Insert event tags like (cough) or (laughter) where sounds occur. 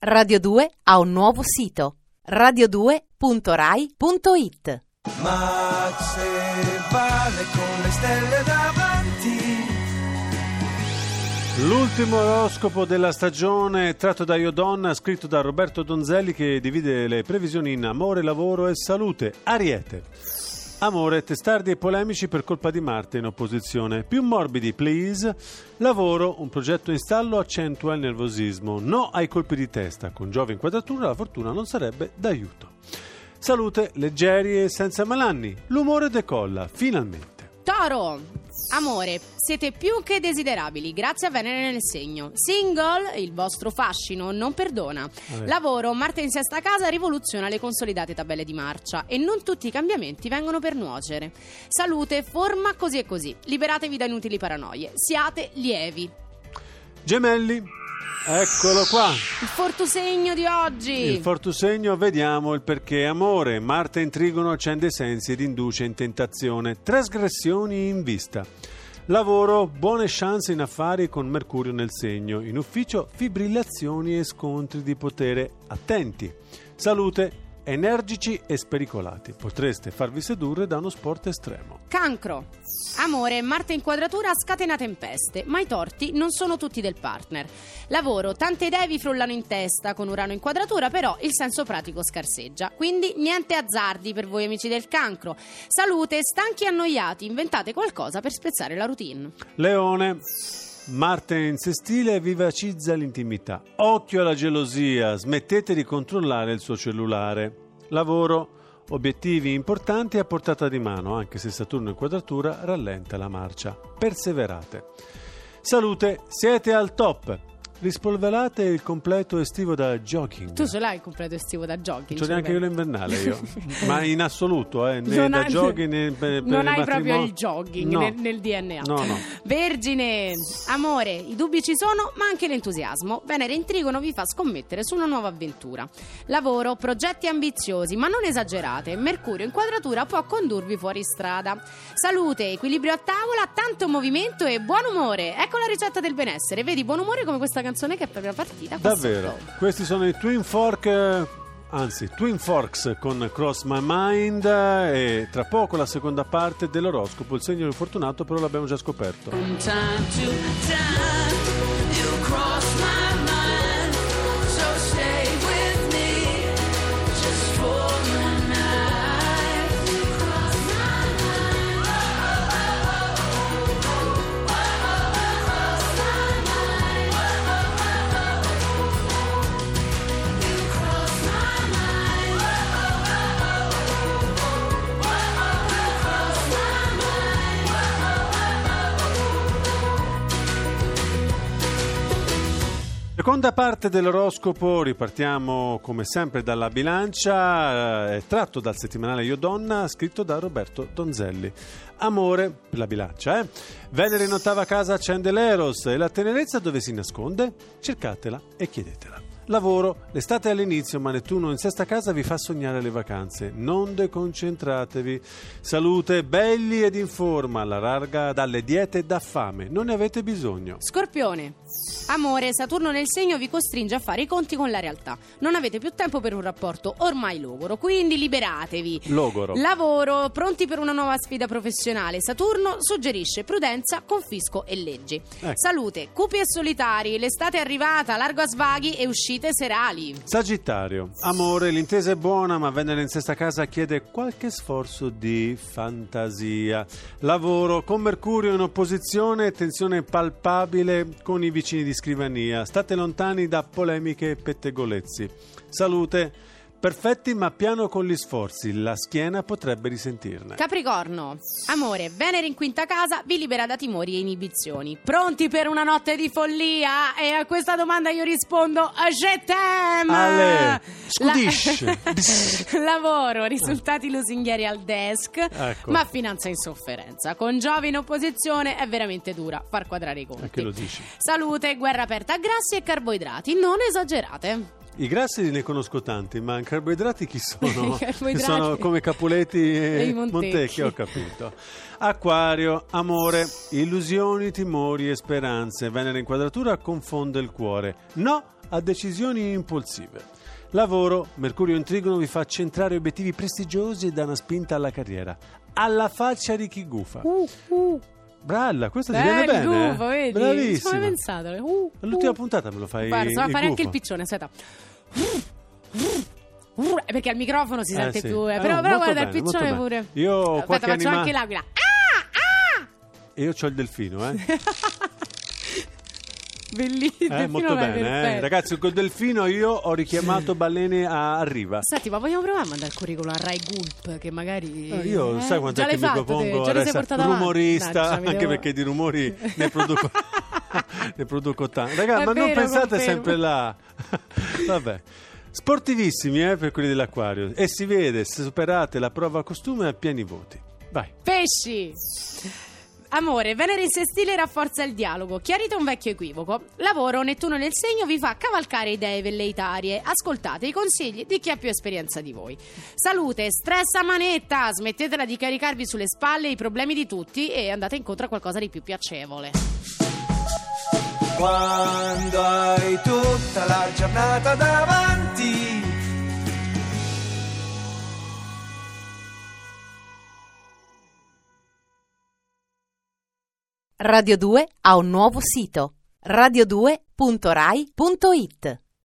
Radio 2 ha un nuovo sito radio2.rai.it Ma se vale con le stelle davanti L'ultimo oroscopo della stagione tratto da Io Donna, scritto da Roberto Donzelli che divide le previsioni in amore, lavoro e salute. Ariete. Amore, testardi e polemici per colpa di Marte in opposizione. Più morbidi, please. Lavoro, un progetto in stallo accentua il nervosismo. No ai colpi di testa. Con Giove in quadratura la fortuna non sarebbe d'aiuto. Salute, leggeri e senza malanni. L'umore decolla, finalmente. Toro! Amore, siete più che desiderabili, grazie a Venere nel segno. Single, il vostro fascino non perdona. Vabbè. Lavoro, Marte in sesta casa rivoluziona le consolidate tabelle di marcia e non tutti i cambiamenti vengono per nuocere. Salute, forma così e così. Liberatevi da inutili paranoie. Siate lievi. Gemelli, eccolo qua. Il fortusegno di oggi. Il fortusegno, vediamo il perché. Amore, Marte in trigono accende i sensi ed induce in tentazione. Trasgressioni in vista. Lavoro, buone chance in affari con Mercurio nel segno. In ufficio, fibrillazioni e scontri di potere. Attenti. Salute, energici e spericolati. Potreste farvi sedurre da uno sport estremo. Cancro. Amore, Marte in quadratura scatena tempeste, ma i torti non sono tutti del partner. Lavoro, tante idee vi frullano in testa con Urano in quadratura, però il senso pratico scarseggia. Quindi niente azzardi per voi amici del cancro. Salute, stanchi e annoiati, inventate qualcosa per spezzare la routine. Leone. Marte in sestile vivacizza l'intimità. Occhio alla gelosia, smettete di controllare il suo cellulare. Lavoro, obiettivi importanti a portata di mano, anche se Saturno in quadratura rallenta la marcia. Perseverate. Salute, siete al top. Rispolverate il completo estivo da jogging. Tu ce l'hai il completo estivo da jogging? C'ho neanche cioè, quello invernale io, (laughs) ma in assoluto, eh, né Non da hai- jogging né per, non hai proprio matrimonio. il jogging No. nel, nel DNA. No, no. Vergine, amore, i dubbi ci sono, ma anche l'entusiasmo. Venere in trigono vi fa scommettere su una nuova avventura. Lavoro, progetti ambiziosi, ma non esagerate. Mercurio in quadratura può condurvi fuori strada. Salute, equilibrio a tavola, tanto movimento e buon umore. Ecco la ricetta del benessere. Vedi, buon umore come questa canzone che è proprio partita. Davvero, sotto. questi sono i Twin Fork, eh, anzi Twin Forks con Cross My Mind eh, e tra poco la seconda parte dell'oroscopo, il segno infortunato però l'abbiamo già scoperto. From time to time, you cross my mind. Seconda parte dell'oroscopo, ripartiamo come sempre dalla bilancia, eh, tratto dal settimanale Io Donna, scritto da Roberto Donzelli. Amore, per la bilancia, eh? Venere in ottava casa accende l'Eros e la tenerezza dove si nasconde? Cercatela e chiedetela. Lavoro, l'estate è all'inizio, ma Nettuno in sesta casa vi fa sognare le vacanze. Non deconcentratevi. Salute, belli ed in forma, alla larga dalle diete da fame. Non ne avete bisogno. Scorpione. Amore, Saturno nel segno vi costringe a fare i conti con la realtà. Non avete più tempo per un rapporto ormai logoro, quindi liberatevi. Logoro. Lavoro, pronti per una nuova sfida professionale. Saturno suggerisce prudenza, confisco e leggi. Ecco. Salute, cupi e solitari, l'estate è arrivata, largo a svaghi e uscite serali. Sagittario, amore, l'intesa è buona, ma Venere in sesta casa chiede qualche sforzo di fantasia. Lavoro, con Mercurio in opposizione, tensione palpabile con i vicini di scrivania. State lontani da polemiche e pettegolezzi. Salute, perfetti ma piano con gli sforzi, la schiena potrebbe risentirne. Capricorno, amore, Venere in quinta casa vi libera da timori e inibizioni. Pronti per una notte di follia? E a questa domanda io rispondo Je t'aime! Ale, La- scudisce. (laughs) Lavoro, risultati lusinghieri al desk, Ecco. ma finanza in sofferenza. Con Giove in opposizione è veramente dura far quadrare i conti. Che lo dici? Salute, guerra aperta a grassi e carboidrati, non esagerate. I grassi ne conosco tanti, ma i carboidrati chi (laughs) sono? Carboidrati. Sono come Capuleti e, E Montecchi. Montecchi, ho capito. Acquario, amore, illusioni, timori e speranze. Venere inquadratura confonde il cuore. No a decisioni impulsive. Lavoro, Mercurio in trigono vi fa centrare obiettivi prestigiosi e dà una spinta alla carriera. Alla faccia di chi gufa. Uh, uh. Bralla, questo ti Bello, viene bene. eh? gufo, vedi? Bravissimo. Ci avevo pensato. Uh, L'ultima uh. puntata me lo fai Guarda, so fare anche il gufo. piccione, aspetta. Perché al microfono si Eh, sente sì. più. eh, Eh, però, no, però molto guarda, bene, il piccione molto pure. bene. Io ho Aspetta, qualche faccio anima- anche l'aquila. E io ho il delfino, eh. (laughs) Bellissimo. Eh, molto bene, eh. ragazzi. Col delfino io ho richiamato (laughs) balene a, riva. Senti, ma vogliamo provare a mandare il curriculum a Rai Gulp? Che magari. Eh, Io eh, sai quanto già è che l'hai mi fatto, te? propongo Già le sei essere portato avanti? rumorista, Mannaggia, mi anche devo- perché di rumori ne produco, (laughs) ne produco tanti. Raga, È ma non vero, pensate confermo. sempre là. (laughs) Vabbè. Sportivissimi eh, per quelli dell'acquario. E si vede, se superate la prova costume a pieni voti. Vai. Pesci. Amore, Venere in sestile rafforza il dialogo. Chiarite un vecchio equivoco. Lavoro, Nettuno nel segno vi fa cavalcare idee velleitarie. Ascoltate i consigli di chi ha più esperienza di voi. Salute, stress a manetta. Smettetela di caricarvi sulle spalle i problemi di tutti e andate incontro a qualcosa di più piacevole. Quando hai tutta la giornata davanti. Radio 2 ha un nuovo sito radio2.rai.it